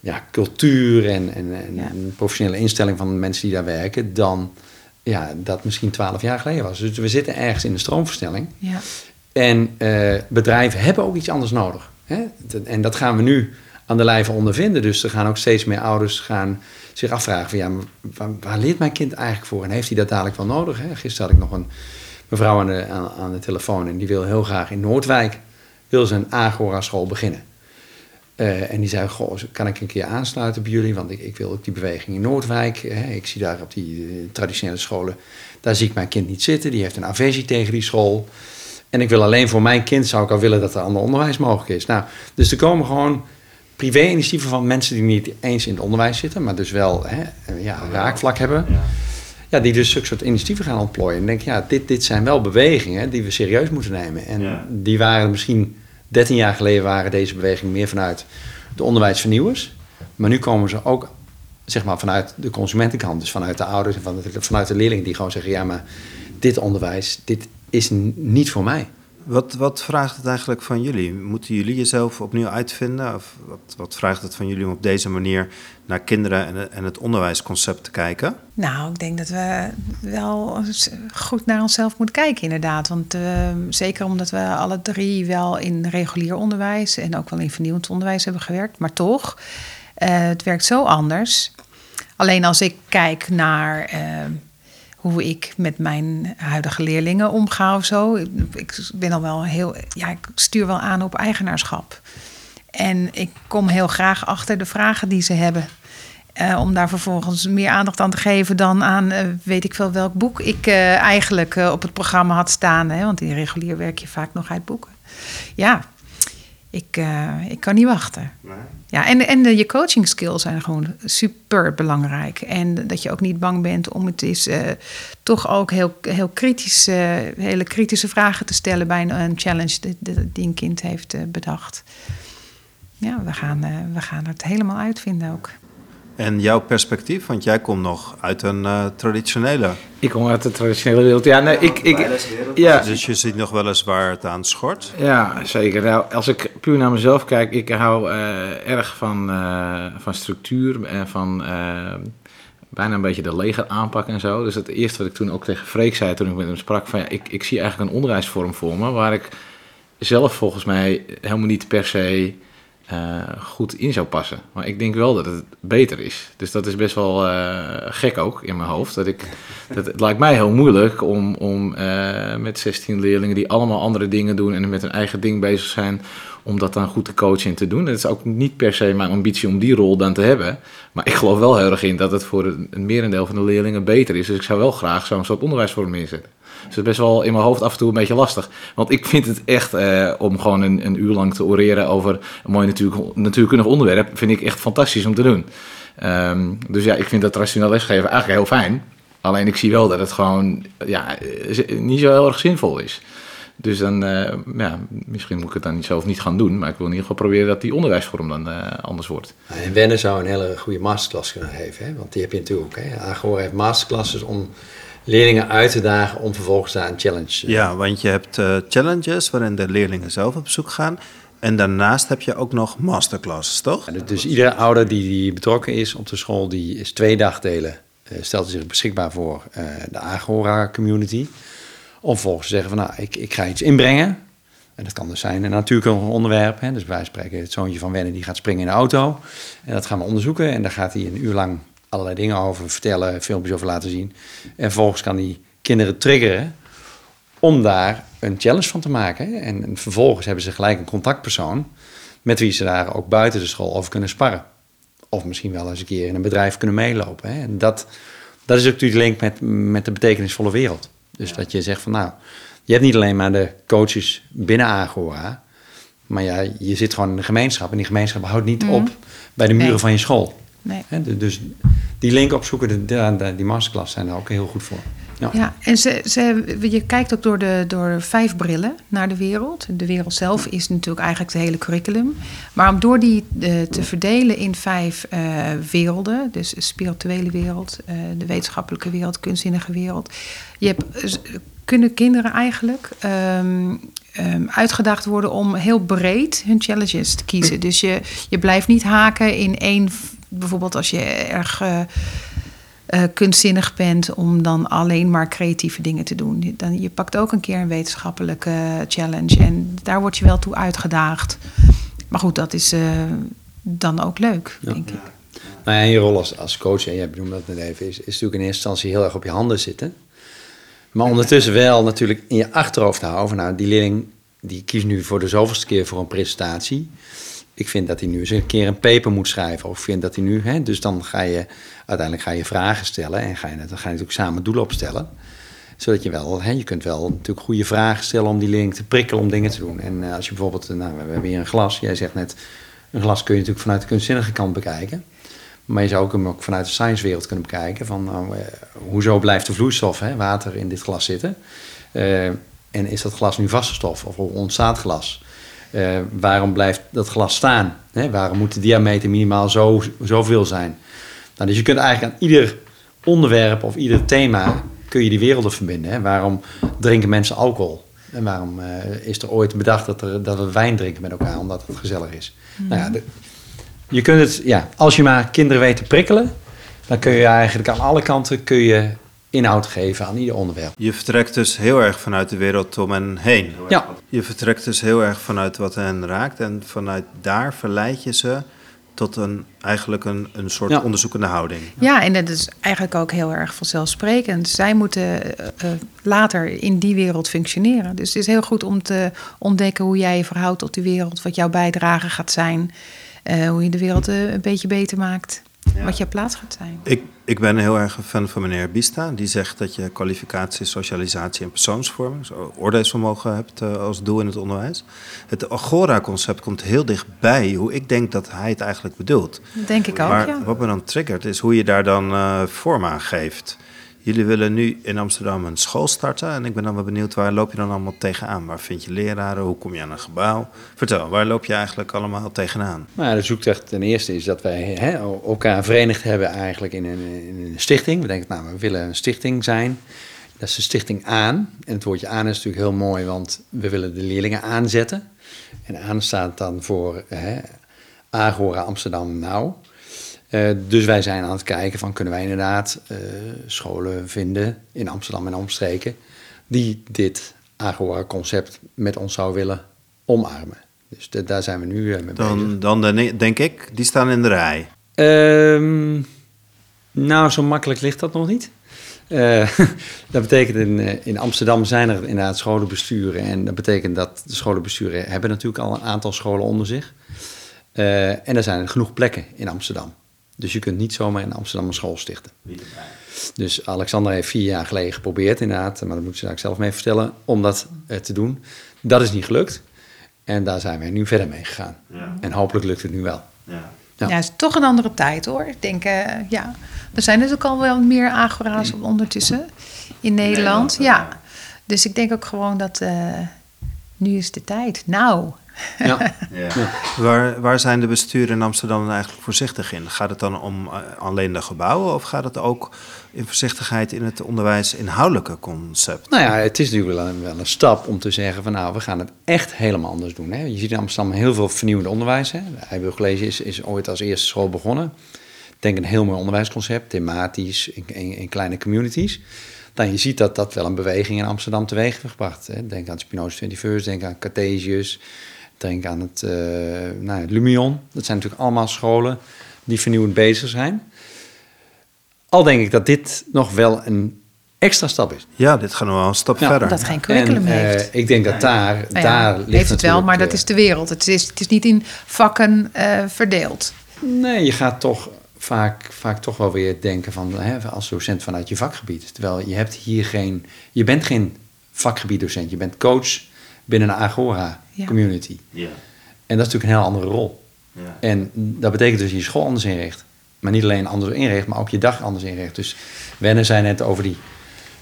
ja, cultuur en, en, en ja. een professionele instelling van de mensen die daar werken dan ja, dat misschien 12 jaar geleden was. Dus we zitten ergens in de stroomversnelling. Ja. En uh, bedrijven hebben ook iets anders nodig. Hè? En dat gaan we nu aan de lijve ondervinden. Dus er gaan ook steeds meer ouders gaan zich afvragen van ja, waar, leert mijn kind eigenlijk voor? En heeft hij dat dadelijk wel nodig? Hè? Gisteren had ik nog een mevrouw aan de, aan, de telefoon en die wil heel graag in Noordwijk wil een Agora school beginnen. Uh, en die zei, goh, kan ik een keer aansluiten bij jullie? Want ik, wil ook die beweging in Noordwijk. Hè? Ik zie daar op die uh, traditionele scholen, daar zie ik mijn kind niet zitten. Die heeft een aversie tegen die school. En ik wil alleen voor mijn kind, zou ik al willen dat er ander onderwijs mogelijk is. Nou, dus er komen gewoon privé-initiatieven van mensen die niet eens in het onderwijs zitten, maar dus wel hè, ja, een raakvlak hebben. Ja. ja. die dus zulke soort initiatieven gaan ontplooien. En denk, ja, dit, dit zijn wel bewegingen die we serieus moeten nemen. En ja. die waren misschien 13 jaar geleden waren deze bewegingen meer vanuit de onderwijsvernieuwers. Maar nu komen ze ook zeg maar, vanuit de consumentenkant, dus vanuit de ouders en vanuit de leerlingen die gewoon zeggen: ja, maar dit onderwijs, dit is niet voor mij. Wat, wat vraagt het eigenlijk van jullie? Moeten jullie jezelf opnieuw uitvinden? Of wat, wat vraagt het van jullie om op deze manier naar kinderen en, en het onderwijsconcept te kijken? Nou, ik denk dat we wel goed naar onszelf moeten kijken, inderdaad. Want uh, zeker omdat we alle drie wel in regulier onderwijs en ook wel in vernieuwend onderwijs hebben gewerkt. Maar toch, uh, het werkt zo anders. Alleen als ik kijk naar. Uh, hoe ik met mijn huidige leerlingen omga of zo. Ik ben al wel heel, ja, ik stuur wel aan op eigenaarschap. En ik kom heel graag achter de vragen die ze hebben. Uh, om daar vervolgens meer aandacht aan te geven dan aan uh, weet ik veel welk boek ik uh, eigenlijk op het programma had staan. Hè? Want in regulier werk je vaak nog uit boeken. Ja, ik, ik kan niet wachten. Nee. Ja, en, en de, je coaching skills zijn gewoon super belangrijk. En dat je ook niet bang bent om het is toch ook heel, heel kritisch, hele kritische vragen te stellen bij een, een challenge die, die, een kind heeft bedacht. Ja, we gaan, we gaan het helemaal uitvinden ook. En jouw perspectief, want jij komt nog uit een uh, traditionele. Ik kom uit de traditionele wereld. Ja, nee, ik, ik, ja. Dus je ziet nog wel eens waar het aan schort. Ja, zeker. Nou, als ik puur naar mezelf kijk, ik hou uh, erg van, uh, van structuur en van bijna een beetje de leger aanpak en zo. Dus het eerste wat ik toen ook tegen Freek zei toen ik met hem sprak, van ja, ik, ik zie eigenlijk een onderwijsvorm voor me waar ik zelf volgens mij helemaal niet per se uh, goed in zou passen. Maar ik denk wel dat het beter is. Dus dat is best wel uh, gek ook in mijn hoofd. Dat ik, <laughs> dat, het lijkt mij heel moeilijk om, om uh, met 16 leerlingen die allemaal andere dingen doen en met hun eigen ding bezig zijn, om dat dan goed te coachen en te doen. Het is ook niet per se mijn ambitie om die rol dan te hebben. Maar ik geloof wel heel erg in dat het voor een merendeel van de leerlingen beter is. Dus ik zou wel graag zo'n soort onderwijsvorm inzetten. Dus het is best wel in mijn hoofd af en toe een beetje lastig. Want ik vind het echt, eh, om gewoon een, een, uur lang te oreren over een mooi natuur, natuurkundig onderwerp, vind ik echt fantastisch om te doen. Um, dus ja, ik vind dat rationeel lesgeven eigenlijk heel fijn. Alleen ik zie wel dat het gewoon ja, niet zo heel erg zinvol is. Dus dan, uh, ja, misschien moet ik het dan zelf niet gaan doen, maar ik wil in ieder geval proberen dat die onderwijsvorm dan anders wordt. En Wennen zou een hele goede masterclass kunnen geven, hè? want die heb je natuurlijk ook. Hè? Agora heeft masterclasses om leerlingen uit te dagen om vervolgens daar een challenge... Ja, want je hebt uh, challenges waarin de leerlingen zelf op zoek gaan. En daarnaast heb je ook nog masterclasses, toch? Ja, dus iedere ouder die, die betrokken is op de school, die is twee dagdelen, uh, stelt zich beschikbaar voor uh, de Agora community. Om vervolgens te zeggen van nou, ik, ik ga iets inbrengen. En dat kan dus zijn een natuurlijk onderwerp. Hè. Dus wij spreken het zoontje van Wennen die gaat springen in de auto. En dat gaan we onderzoeken. En daar gaat hij een uur lang allerlei dingen over vertellen, filmpjes over laten zien. En vervolgens kan hij kinderen triggeren om daar een challenge van te maken. En, en, vervolgens hebben ze gelijk een contactpersoon met wie ze daar ook buiten de school over kunnen sparren. Of misschien wel eens een keer in een bedrijf kunnen meelopen. Hè. En dat, dat is natuurlijk de link met, met de betekenisvolle wereld. Dus dat je zegt van nou, je hebt niet alleen maar de coaches binnen Agora, maar ja, je zit gewoon in een gemeenschap en die gemeenschap houdt niet mm -hmm. op bij de muren nee. van je school. Nee. He, dus die link opzoeken, de, de, die masterclass zijn daar ook heel goed voor. Ja, ja en ze, ze, je kijkt ook door, de, door vijf brillen naar de wereld. De wereld zelf is natuurlijk eigenlijk het hele curriculum. Maar om door die uh, te verdelen in vijf uh, werelden, dus de spirituele wereld, uh, de wetenschappelijke wereld, kunstzinnige wereld. Je hebt, kunnen kinderen eigenlijk um, um, uitgedaagd worden om heel breed hun challenges te kiezen. Dus je, je blijft niet haken in één, bijvoorbeeld als je erg uh, kunstzinnig bent om dan alleen maar creatieve dingen te doen. Dan, je pakt ook een keer een wetenschappelijke challenge en daar word je wel toe uitgedaagd. Maar goed, dat is uh, dan ook leuk, ja. denk ik. Nou ja, je rol als, als coach, en jij benoemde dat net even, is, is natuurlijk in eerste instantie heel erg op je handen zitten. Maar ondertussen wel natuurlijk in je achterhoofd houden van nou, die leerling die kiest nu voor de zoveelste keer voor een presentatie ik vind dat hij nu eens een keer een paper moet schrijven. Of vind dat hij nu. Hè, dus dan ga je uiteindelijk ga je vragen stellen. En ga je, dan ga je natuurlijk samen doelen opstellen. Zodat je wel, hè, je kunt wel natuurlijk goede vragen stellen om die leerling te prikkelen om dingen te doen. En uh, als je bijvoorbeeld, nou, we hebben hier een glas. Jij zegt net, een glas kun je natuurlijk vanuit de kunstzinnige kant bekijken. Maar je zou ook hem ook vanuit de sciencewereld kunnen bekijken. Van nou, uh, hoezo blijft de vloeistof, hè, water, in dit glas zitten? En is dat glas nu vaste stof of ontstaat glas? Uh, waarom blijft dat glas staan? Hè? Waarom moet de diameter minimaal zo, zoveel zijn? Nou, dus je kunt eigenlijk aan ieder onderwerp of ieder thema kun je die werelden verbinden. Hè? Waarom drinken mensen alcohol? En waarom uh, is er ooit bedacht dat, er, dat we wijn drinken met elkaar, omdat het gezellig is? Mm. Nou ja, de, je kunt het, ja, als je maar kinderen weet te prikkelen, dan kun je eigenlijk aan alle kanten kun je inhoud geven aan ieder onderwerp. Je vertrekt dus heel erg vanuit de wereld om hen heen. Ja. Je vertrekt dus heel erg vanuit wat hen raakt en vanuit daar verleid je ze tot een, eigenlijk een, een soort ja. onderzoekende houding. Ja, en dat is eigenlijk ook heel erg vanzelfsprekend. Zij moeten uh, uh, later in die wereld functioneren. Dus het is heel goed om te ontdekken hoe jij je verhoudt tot die wereld, wat jouw bijdrage gaat zijn, uh, hoe je de wereld een beetje beter maakt. Ja. Wat je plaats gaat zijn. Ik, ik ben heel erg een fan van meneer Bista. Die zegt dat je kwalificatie, socialisatie en persoonsvorming, zo oordeelsvermogen hebt uh, als doel in het onderwijs. Het Agora-concept komt heel dichtbij hoe ik denk dat hij het eigenlijk bedoelt. Dat denk ik ook, maar ja. wat me dan triggert is hoe je daar dan uh, vorm aan geeft. Jullie willen nu in Amsterdam een school starten. En ik ben dan wel benieuwd, waar loop je dan allemaal tegenaan? Waar vind je leraren? Hoe kom je aan een gebouw? Vertel, waar loop je eigenlijk allemaal tegenaan? Nou, de zoektocht ten eerste is dat wij hè, elkaar verenigd hebben eigenlijk in een, in een stichting. We denken, nou, we willen een stichting zijn. Dat is de stichting aan. En het woordje aan is natuurlijk heel mooi, want we willen de leerlingen aanzetten. En aan staat dan voor hè, Agora Amsterdam Nou. Uh, dus wij zijn aan het kijken van kunnen wij inderdaad uh, scholen vinden in Amsterdam en omstreken die dit Agora-concept met ons zou willen omarmen. Dus de, daar zijn we nu uh, mee dan, bezig. Dan denk ik, die staan in de rij. Um, nou, zo makkelijk ligt dat nog niet. <laughs> dat betekent in, in Amsterdam zijn er inderdaad scholenbesturen. En dat betekent dat de scholenbesturen hebben natuurlijk al een aantal scholen onder zich. en er zijn genoeg plekken in Amsterdam. Dus je kunt niet zomaar in Amsterdam een school stichten. Dus Alexander heeft vier jaar geleden geprobeerd, inderdaad, maar dat moet ze zelf mee vertellen, om dat uh, te doen. Dat is niet gelukt. En daar zijn wij nu verder mee gegaan. Ja. En hopelijk lukt het nu wel. Ja. Ja. ja, het is toch een andere tijd hoor. Ik denk, uh, ja, er zijn natuurlijk al wel meer agora's ondertussen in Nederland. Ja, dus ik denk ook gewoon dat, uh, nu is de tijd. Nou. Ja. <laughs> Ja. Waar, waar zijn de besturen in Amsterdam dan eigenlijk voorzichtig in? Gaat het dan om eh, alleen de gebouwen of gaat het ook in voorzichtigheid in het onderwijs inhoudelijke concept? Nou ja, het is natuurlijk wel een, wel een stap om te zeggen van nou, we gaan het echt helemaal anders doen. Hè. Je ziet in Amsterdam heel veel vernieuwend onderwijs. Hè. De College is, is ooit als eerste school begonnen. Ik denk een heel mooi onderwijsconcept, thematisch, in, in, in kleine communities. Dan je ziet dat dat wel een beweging in Amsterdam teweeg heeft gebracht. Hè. Denk aan Spinoza 21st, denk aan Cartesius, denk aan het, uh, nou, het Lumion. Dat zijn natuurlijk allemaal scholen die vernieuwend bezig zijn. Al denk ik dat dit nog wel een extra stap is. Ja, dit gaat nog wel een stap Ja, verder. Dat geen curriculum En, eh, heeft. ik denk dat daar, Nou ja, daar ligt heeft het wel, maar dat eh, is de wereld. Het is, het is niet in vakken eh, verdeeld. Nee, je gaat toch vaak, vaak toch wel weer denken van hè, als docent vanuit je vakgebied. Terwijl je hebt hier geen, je bent geen vakgebieddocent, je bent coach binnen een Agora Ja. community. Ja. En dat is natuurlijk een heel andere rol. Ja. En dat betekent dus dat je je school anders inricht. Maar niet alleen anders inricht, maar ook je dag anders inricht. Dus Wenne zei net over die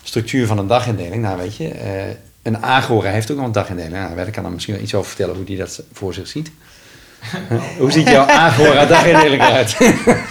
structuur van een dagindeling. Nou weet je, eh, een Agora heeft ook nog een dagindeling. Nou, kan er misschien wel iets over vertellen hoe die dat voor zich ziet. <laughs> hoe ziet jouw Agora dagindeling eruit?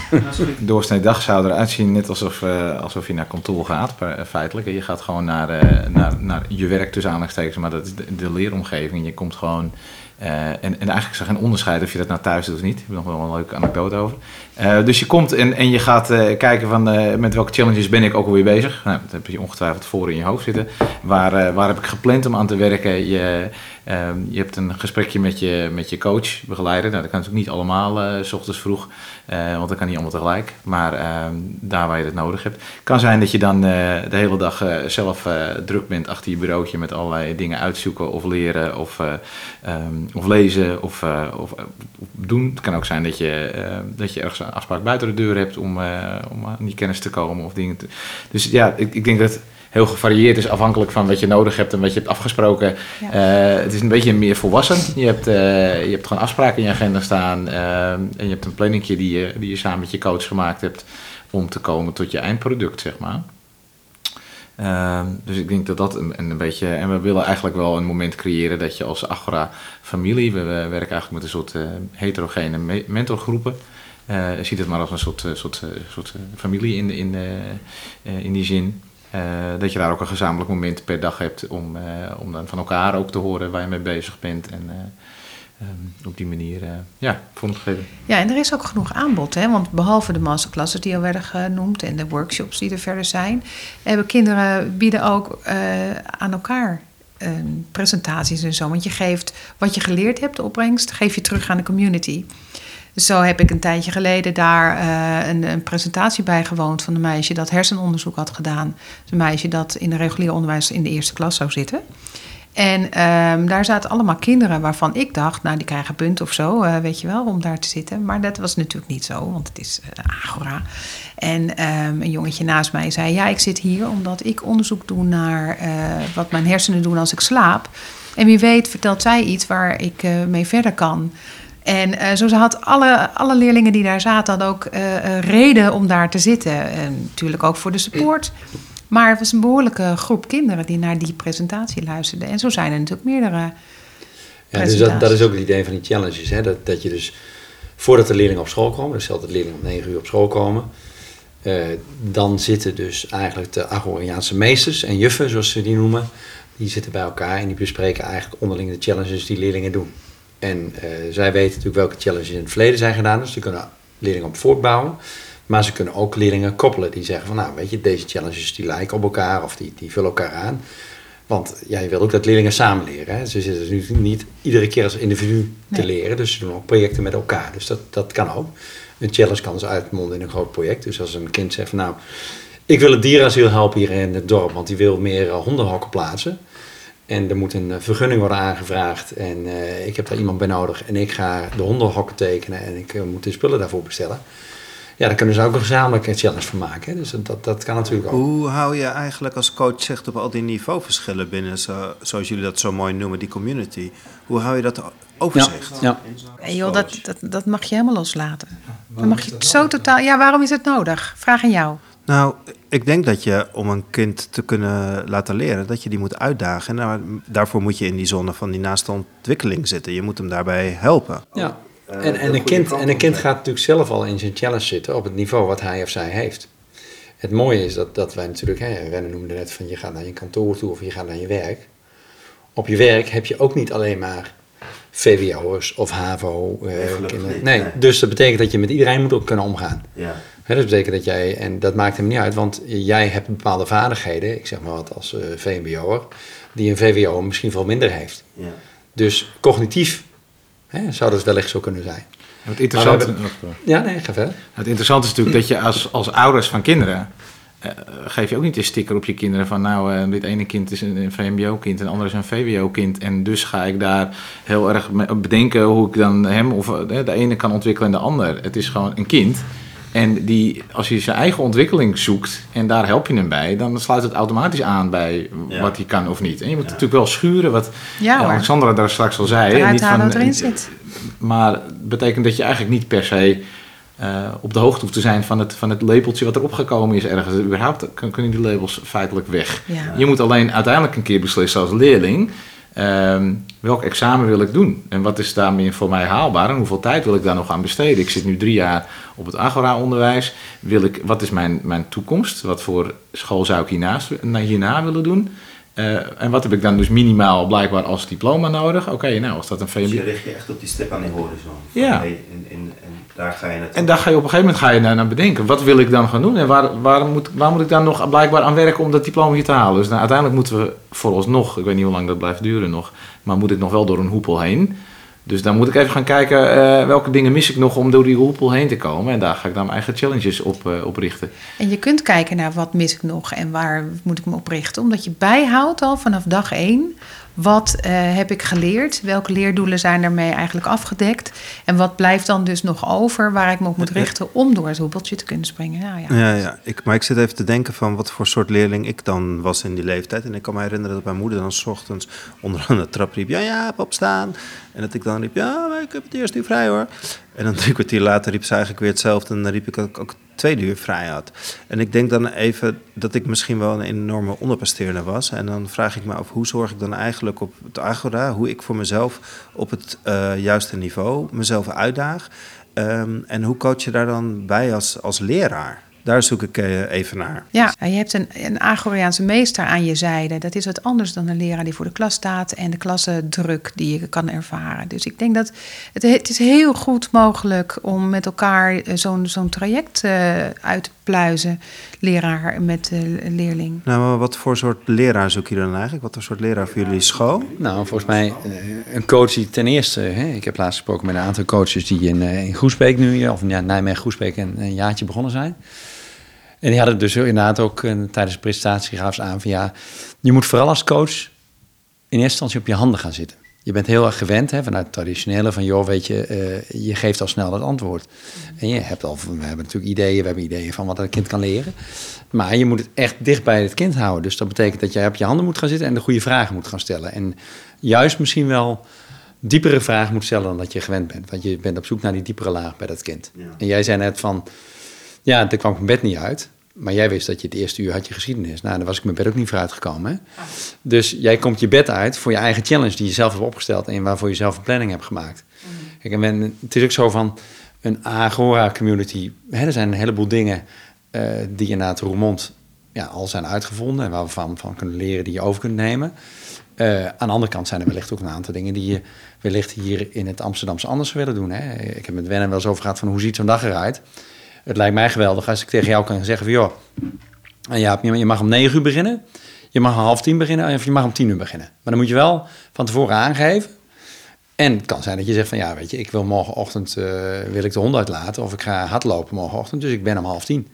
<laughs> Doorsnee dag zou eruit zien net alsof, eh, alsof je naar kantoor gaat, eh, feitelijk. Je gaat gewoon naar, eh, naar, naar je werk tussen aanhalingstekens, maar dat is de, leeromgeving. Je komt gewoon... en, en eigenlijk is er geen onderscheid of je dat nou thuis doet of niet. Ik heb nog wel een leuke anekdote over. Eh, dus je komt en, en je gaat eh, kijken van eh, met welke challenges ben ik ook alweer bezig. Nou, dat heb je ongetwijfeld voor in je hoofd zitten. Waar, waar heb ik gepland om aan te werken? Je, ehm, je hebt een gesprekje met je, met je coach, begeleider. Nou, dat kan natuurlijk niet allemaal s ochtends vroeg, want dat kan niet allemaal tegelijk. Maar ehm, daar waar je het nodig hebt. kan zijn dat je dan de hele dag zelf druk bent achter je bureautje met allerlei dingen uitzoeken of leren of, eh, ehm, of lezen of, of, doen. Het kan ook zijn dat je, dat je ergens een afspraak buiten de deur hebt om, eh, om aan die kennis te komen of dingen te... Dus ja, ik, ik denk dat heel gevarieerd is afhankelijk van wat je nodig hebt en wat je hebt afgesproken. Ja. Eh, het is een beetje meer volwassen. Je hebt, eh, je hebt gewoon afspraken in je agenda staan en je hebt een planningje die je, die je samen met je coach gemaakt hebt om te komen tot je eindproduct, zeg maar. Ehm, dus ik denk dat dat een, een beetje. En we willen eigenlijk wel een moment creëren dat je als Agora-familie. We, we werken eigenlijk met een soort heterogene me- mentorgroepen. Je ziet het maar als een soort, eh, soort, eh, soort familie in, in, in die zin. Dat je daar ook een gezamenlijk moment per dag hebt om, om dan van elkaar ook te horen waar je mee bezig bent. En eh, ehm, op die manier, eh, ja, vormgeven. Ja, en er is ook genoeg aanbod. Hè? Want behalve de masterclasses die al werden genoemd en de workshops die er verder zijn, hebben kinderen bieden ook aan elkaar eh, presentaties en zo. Want je geeft wat je geleerd hebt, de opbrengst, geef je terug aan de community. Dus zo heb ik een tijdje geleden daar eh, een, een presentatie bij gewoond van een meisje dat hersenonderzoek had gedaan. Een meisje dat in het regulier onderwijs in de eerste klas zou zitten. En ehm, daar zaten allemaal kinderen waarvan ik dacht, nou die krijgen punten of zo, eh, weet je wel, om daar te zitten. Maar dat was natuurlijk niet zo, want het is eh, Agora. En ehm, een jongetje naast mij zei, ja ik zit hier omdat ik onderzoek doe naar wat mijn hersenen doen als ik slaap. En wie weet vertelt zij iets waar ik mee verder kan. En eh, zo had alle, alle leerlingen die daar zaten hadden ook eh, eh, reden om daar te zitten. En natuurlijk ook voor de support. Maar het was een behoorlijke groep kinderen die naar die presentatie luisterden. En zo zijn er natuurlijk meerdere. Ja, dus dat, dat is ook het idee van die challenges. Hè? Dat, dat je dus voordat de leerlingen op school komen, dus de leerlingen om 9 uur op school komen, dan zitten dus eigenlijk de Agoriaanse meesters en juffen, zoals ze die noemen, die zitten bij elkaar en die bespreken eigenlijk onderling de challenges die leerlingen doen. En eh, zij weten natuurlijk welke challenges in het verleden zijn gedaan, dus die kunnen leerlingen op voortbouwen. Maar ze kunnen ook leerlingen koppelen die zeggen van nou weet je, deze challenges die lijken op elkaar of die, die vullen elkaar aan. Want ja, je wil ook dat leerlingen samen leren. Hè? Ze zitten dus nu niet iedere keer als individu te Nee. leren. Dus ze doen ook projecten met elkaar. Dus dat, dat kan ook. Een challenge kan dus uitmonden in een groot project. Dus als een kind zegt van nou, ik wil het dierasiel helpen hier in het dorp. Want die wil meer eh, hondenhokken plaatsen. En er moet een eh, vergunning worden aangevraagd. En eh, ik heb daar iemand bij nodig. En ik ga de hondenhokken tekenen. En ik eh, moet de spullen daarvoor bestellen. Ja, daar kunnen ze ook een gezamenlijke challenge van maken. Hè? Dus dat, dat kan natuurlijk ook. Hoe hou je eigenlijk als coach zicht op al die niveauverschillen binnen, zo, zoals jullie dat zo mooi noemen, die community? Hoe hou je dat overzicht? Ja. En joh, dat, dat, dat mag je helemaal loslaten. Dan mag je het zo totaal. Ja, waarom is het nodig? Vraag aan jou. Nou, ik denk dat je om een kind te kunnen laten leren, dat je die moet uitdagen. En daar- daarvoor moet je in die zone van die naaste ontwikkeling zitten. Je moet hem daarbij helpen. Ja. En, en, een kind, en een kind gaat natuurlijk zelf al in zijn challenge zitten op het niveau wat hij of zij heeft. Het mooie is dat, dat wij natuurlijk, hè, Rennen noemde net van je gaat naar je kantoor toe of je gaat naar je werk. Op je werk heb je ook niet alleen maar VWO'ers of HAVO. eh, nee, nee. dus dat betekent dat je met iedereen moet ook kunnen omgaan. Ja. Dat betekent dat jij, en dat maakt hem niet uit, want jij hebt bepaalde vaardigheden, ik zeg maar wat als eh VMBO'er, die een VWO misschien veel minder heeft. ja. Dus cognitief hè, zou dat wellicht zo kunnen zijn. Het interessante, Ja, nee, ga verder. het interessante is natuurlijk dat je als, als ouders van kinderen... eh, geef je ook niet een sticker op je kinderen van... nou, eh, dit ene kind is een, een VMBO-kind en de andere is een VWO-kind... en dus ga ik daar heel erg mee bedenken hoe ik dan hem of eh, de ene kan ontwikkelen en de ander. Het is gewoon een kind... En die, als je zijn eigen ontwikkeling zoekt en daar help je hem bij, dan sluit het automatisch aan bij Ja. wat hij kan of niet. En je moet natuurlijk wel schuren, wat Ja. Alexandra daar straks al zei. Niet van, wat erin zit. Maar het betekent dat je eigenlijk niet per se eh, op de hoogte hoeft te zijn van het, van het labeltje wat erop gekomen is ergens. Überhaupt kun- kunnen die labels feitelijk weg. Ja. Je moet alleen uiteindelijk een keer beslissen als leerling. Ehm, welk examen wil ik doen? En wat is daarmee voor mij haalbaar? En hoeveel tijd wil ik daar nog aan besteden? Ik zit nu drie jaar op het Agora-onderwijs. Wil ik, wat is mijn, mijn toekomst? Wat voor school zou ik hiernaast, hierna willen doen? Eh, en wat heb ik dan dus minimaal blijkbaar als diploma nodig? Oké, nou, als dat een Dus VMBO... je richt je echt op die stip aan die horizon. Ja. Van, hey, en, en, en daar ga je naartoe. En daar ga je op een gegeven moment ga je naar, naar bedenken. Wat wil ik dan gaan doen? En waar, waar, moet, waar moet ik dan nog blijkbaar aan werken om dat diploma te halen? Dus nou, uiteindelijk moeten we vooralsnog, ik weet niet hoe lang dat blijft duren nog, maar moet ik nog wel door een hoepel heen. Dus dan moet ik even gaan kijken eh, welke dingen mis ik nog om door die hoepel heen te komen. En daar ga ik dan mijn eigen challenges op, eh, op richten. En je kunt kijken naar wat mis ik nog en waar moet ik me op richten. Omdat je bijhoudt al vanaf dag één. Wat eh, heb ik geleerd? Welke leerdoelen zijn daarmee eigenlijk afgedekt? En wat blijft dan dus nog over waar ik me op moet richten om door het hoepeltje te kunnen springen? Nou ja, Ja, ja. Ik, maar ik zit even te denken van wat voor soort leerling ik dan was in die leeftijd. En ik kan me herinneren dat mijn moeder dan 's ochtends onderaan de trap riep... Ja, ja, opstaan. En dat ik dan riep, ja, ik heb het eerste uur vrij hoor. En dan <laughs> drie kwartier later riep ze eigenlijk weer hetzelfde. En dan riep ik dat ik ook het tweede uur vrij had. En ik denk dan even dat ik misschien wel een enorme onderpresteerder was. En dan vraag ik me af, hoe zorg ik dan eigenlijk op het Agora... hoe ik voor mezelf op het eh, juiste niveau mezelf uitdaag... Ehm, en hoe coach je daar dan bij als, als leraar? Daar zoek ik eh, even naar. Ja, je hebt een, een Agoriaanse meester aan je zijde. Dat is wat anders dan een leraar die voor de klas staat en de klassendruk die je kan ervaren. Dus ik denk dat het, het is heel goed mogelijk om met elkaar eh, zo'n zo'n traject eh, uit te pluizen, leraar met leerling. Nou, maar wat voor soort leraar zoek je dan eigenlijk? Wat voor soort leraar voor jullie school? Nou, volgens mij een coach die ten eerste... Hè, ik heb laatst gesproken met een aantal coaches die in, in Groesbeek nu... of ja, Nijmegen-Groesbeek een, een jaartje begonnen zijn. En die hadden dus inderdaad ook eh, tijdens de presentatie gaven ze aan van... ja, je moet vooral als coach in eerste instantie op je handen gaan zitten. Je bent heel erg gewend hè, vanuit het traditionele van... joh, weet je, eh, je geeft al snel het antwoord. En je hebt al... We hebben natuurlijk ideeën, we hebben ideeën van wat een kind kan leren. Maar je moet het echt dicht bij het kind houden. Dus dat betekent dat jij op je handen moet gaan zitten... en de goede vragen moet gaan stellen. En juist misschien wel diepere vragen moet stellen dan dat je gewend bent. Want je bent op zoek naar die diepere laag bij dat kind. Ja. En jij zei net van... Ja, daar kwam ik mijn bed niet uit. Maar jij wist dat je het eerste uur had je geschiedenis. Nou, daar was ik mijn bed ook niet voor uitgekomen. Hè? Dus jij komt je bed uit voor je eigen challenge die je zelf hebt opgesteld en waarvoor je zelf een planning hebt gemaakt. Kijk, en men- het is ook zo van een Agora-community. Er zijn een heleboel dingen eh, die inderdaad Roermond ja, al zijn uitgevonden en waar we van, van kunnen leren die je over kunt nemen. Eh, aan de andere kant zijn er wellicht ook een aantal dingen die je wellicht hier in het Amsterdamse anders willen doen. Hè? Ik heb met Wennen wel eens over gehad van hoe ziet zo'n dag eruit. Het lijkt mij geweldig als ik tegen jou kan zeggen van joh, en ja, je mag om negen uur beginnen, je mag om half tien beginnen of je mag om tien uur beginnen. Maar dan moet je wel van tevoren aangeven. En het kan zijn dat je zegt van ja, weet je, ik wil morgenochtend eh, wil ik de hond uitlaten of ik ga hardlopen morgenochtend, dus ik ben om half tien.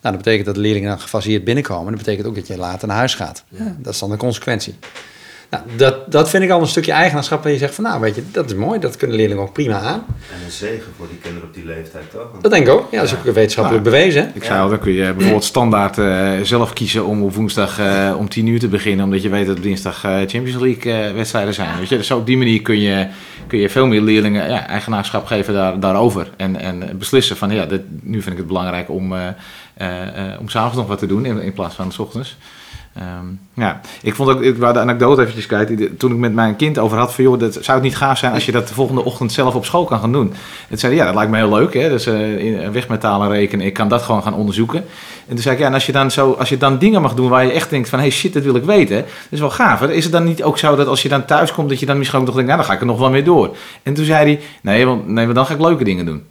Nou, dat betekent dat de leerlingen dan gefaseerd binnenkomen. Dat betekent ook dat je later naar huis gaat. Ja, dat is dan de consequentie. Nou, dat, dat vind ik al een stukje eigenaarschap waar je zegt van nou, weet je, dat is mooi, dat kunnen leerlingen ook prima aan. En een zegen voor die kinderen op die leeftijd, toch? Dat denk ik ook. Ja, dat is ook wetenschappelijk bewezen. hè? Ik zei al, dan kun je bijvoorbeeld standaard eh, zelf kiezen om op woensdag eh, om 10 uur te beginnen, omdat je weet dat op dinsdag eh, Champions League eh, wedstrijden zijn. Weet je? Dus op die manier kun je, kun je veel meer leerlingen ja, eigenaarschap geven daar, daarover. En, en beslissen van ja, dit, nu vind ik het belangrijk om, uh, uh, om s'avonds nog wat te doen in, in plaats van s ochtends. Um, ja, ik vond ook, ik wou de anekdote eventjes kijken. Toen ik met mijn kind over had van, joh, dat, zou het niet gaaf zijn als je dat de volgende ochtend zelf op school kan gaan doen? Het zei ja, dat lijkt me heel leuk, hè. Dus uh, wegmetalen rekenen, ik kan dat gewoon gaan onderzoeken. En toen zei ik, ja, en als je dan, zo, als je dan dingen mag doen waar je echt denkt van, hey shit, dat wil ik weten. Dat is wel gaaf. Hè? Is het dan niet ook zo dat als je dan thuis komt, dat je dan misschien ook nog denkt, nou, dan ga ik er nog wel mee door. En toen zei hij, nee, want, nee, maar dan ga ik leuke dingen doen.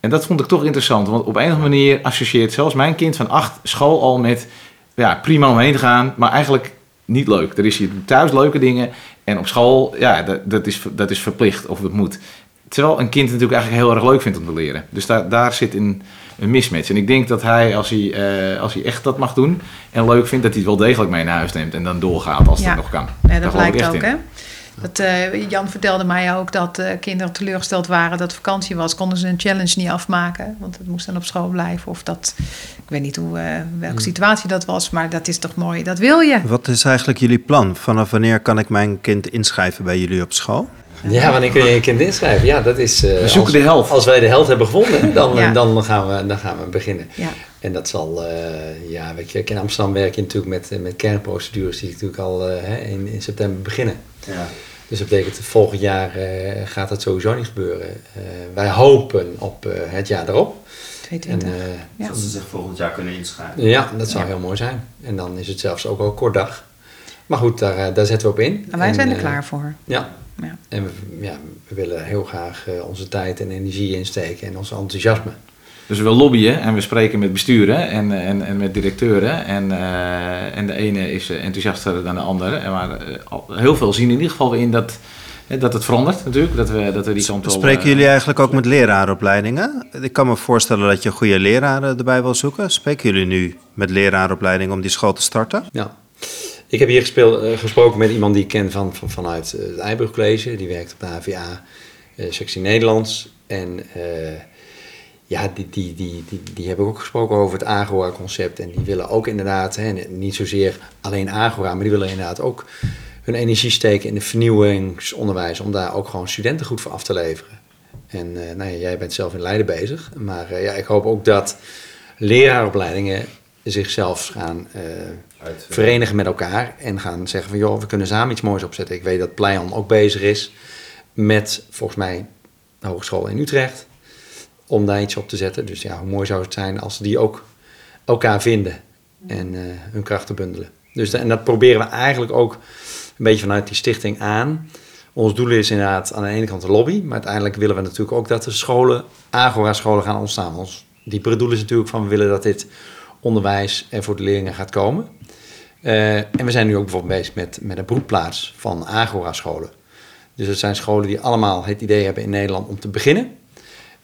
En dat vond ik toch interessant, want op een of andere manier associeert zelfs mijn kind van acht school al met ja, prima omheen te gaan, maar eigenlijk niet leuk. Er is hier thuis leuke dingen en op school, ja, dat, dat, is, dat is verplicht of het moet. Terwijl een kind natuurlijk eigenlijk heel erg leuk vindt om te leren. Dus daar, daar zit een, een mismatch. En ik denk dat hij, als hij, uh, als hij echt dat mag doen en leuk vindt, dat hij het wel degelijk mee naar huis neemt en dan doorgaat als ja. het nog kan. Ja, dat lijkt ook, hè? Dat, uh, Jan vertelde mij ook dat uh, kinderen teleurgesteld waren dat vakantie was. Konden ze een challenge niet afmaken, want het moest dan op school blijven. Of dat, ik weet niet hoe, uh, welke hmm. situatie dat was, maar dat is toch mooi. Dat wil je. Wat is eigenlijk jullie plan? Vanaf wanneer kan ik mijn kind inschrijven bij jullie op school? Ja, wanneer kun je je kind inschrijven? Ja, dat is... we zoeken als, de helft. Als wij de helft hebben gevonden, dan, <laughs> ja. dan, gaan, we, dan gaan we beginnen. Ja. En dat zal, ja, weet je, in Amsterdam werk je natuurlijk met, met kernprocedures die natuurlijk al in, in september beginnen. Ja. Dus dat betekent volgend jaar uh, gaat dat sowieso niet gebeuren. Uh, wij hopen op uh, het jaar erop. 22. En, ja. Dat ze zich volgend jaar kunnen inschrijven. Ja, dat zou ja. heel mooi zijn. En dan is het zelfs ook al kort dag. Maar goed, daar, daar zetten we op in. En wij en, zijn er klaar voor. Ja. ja. En we, ja, we willen heel graag onze tijd en energie insteken en ons enthousiasme. Dus we lobbyen en we spreken met besturen en, en, en met directeuren. En, uh, en de ene is enthousiaster dan de andere. En maar uh, heel veel zien in ieder geval in dat, dat het verandert natuurlijk. Dat we, dat we die kant Spreken uh, jullie eigenlijk ook met leraaropleidingen? Ik kan me voorstellen dat je goede leraren erbij wil zoeken. Spreken jullie nu met leraaropleidingen om die school te starten? Ja. Ik heb hier gespeeld, gesproken met iemand die ik ken van, van, vanuit het Eiburg College. Die werkt op de HVA, sectie Nederlands. En ja, die, die, die, die, die hebben ook gesproken over het Agora-concept. En die willen ook inderdaad, hè, niet zozeer alleen Agora, maar die willen inderdaad ook hun energie steken in de vernieuwingsonderwijs. Om daar ook gewoon studenten goed voor af te leveren. En uh, nou ja, jij bent zelf in Leiden bezig. Maar uh, ja, ik hoop ook dat leraaropleidingen zichzelf gaan uh, verenigen met elkaar. En gaan zeggen van joh, we kunnen samen iets moois opzetten. Ik weet dat Pleion ook bezig is met volgens mij de Hogeschool in Utrecht om daar iets op te zetten. Dus ja, hoe mooi zou het zijn als die ook elkaar vinden en uh, hun krachten bundelen. Dus en dat proberen we eigenlijk ook een beetje vanuit die stichting aan. Ons doel is inderdaad aan de ene kant de lobby, maar uiteindelijk willen we natuurlijk ook dat de scholen, Agora-scholen gaan ontstaan. Ons diepere doel is natuurlijk van we willen dat dit onderwijs er voor de leerlingen gaat komen. Uh, en we zijn nu ook bijvoorbeeld bezig met, met een broedplaats van Agora-scholen. Dus het zijn scholen die allemaal het idee hebben in Nederland om te beginnen.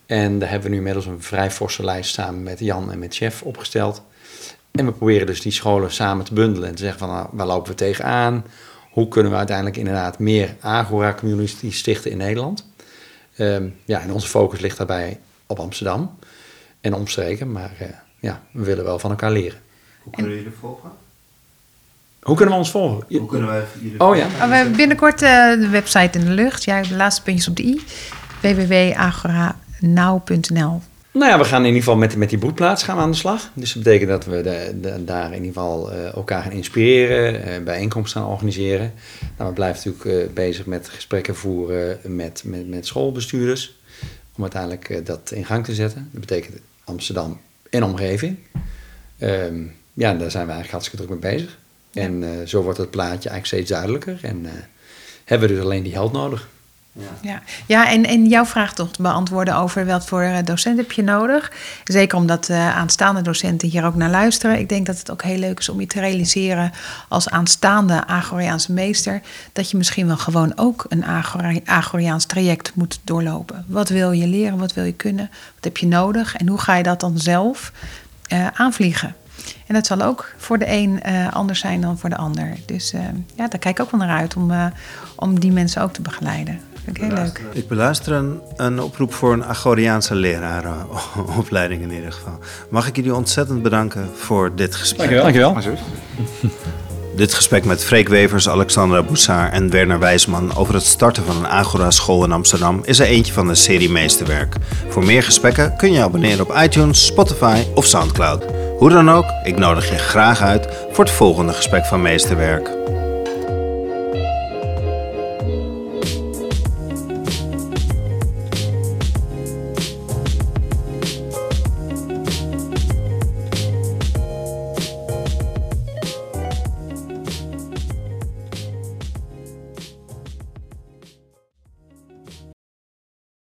En daar hebben we nu inmiddels een vrij forse lijst samen met Jan en met Chef opgesteld. En we proberen dus die scholen samen te bundelen en te zeggen van nou, waar lopen we tegenaan? Hoe kunnen we uiteindelijk inderdaad meer Agora-community stichten in Nederland? Um, ja, en onze focus ligt daarbij op Amsterdam en omstreken, maar uh, ja, we willen wel van elkaar leren. Hoe kunnen jullie volgen? Hoe kunnen we ons volgen? Hoe kunnen wij jullie Oh ja. Oh, we hebben binnenkort uh, de website in de lucht. Ja, de laatste puntjes op de i. www.agora nou.nl? Nou ja, we gaan in ieder geval met, met die broedplaats gaan aan de slag. Dus dat betekent dat we de, daar in ieder geval uh, elkaar gaan inspireren, uh, bijeenkomsten gaan organiseren. Nou, we blijven natuurlijk uh, bezig met gesprekken voeren met, met, met schoolbestuurders. Om uiteindelijk dat in gang te zetten. Dat betekent Amsterdam en omgeving. Um, ja, daar zijn we eigenlijk hartstikke druk mee bezig. En zo wordt het plaatje eigenlijk steeds duidelijker. En hebben we dus alleen die held nodig. Ja, ja. ja en, en jouw vraag toch te beantwoorden over wat voor eh, docent heb je nodig. Zeker omdat uh, aanstaande docenten hier ook naar luisteren. Ik denk dat het ook heel leuk is om je te realiseren als aanstaande Agoriaanse meester. Dat je misschien wel gewoon ook een Agoriaans traject moet doorlopen. Wat wil je leren? Wat wil je kunnen? Wat heb je nodig? En hoe ga je dat dan zelf uh, aanvliegen? En dat zal ook voor de een anders zijn dan voor de ander. Dus ja, daar kijk ik ook wel naar uit om, om die mensen ook te begeleiden vind ik heel leuk. Ik beluister een, een oproep voor een Agoriaanse lerarenopleiding <laughs> in ieder geval. Mag ik jullie ontzettend bedanken voor dit gesprek. Dankjewel. Dankjewel. <laughs> Dit gesprek met Freek Wevers, Alexandra Boussard en Werner Wijsman over het starten van een Agora-school in Amsterdam is er eentje van de serie Meesterwerk. Voor meer gesprekken kun je abonneren op iTunes, Spotify of Soundcloud. Hoe dan ook, ik nodig je graag uit voor het volgende gesprek van Meesterwerk.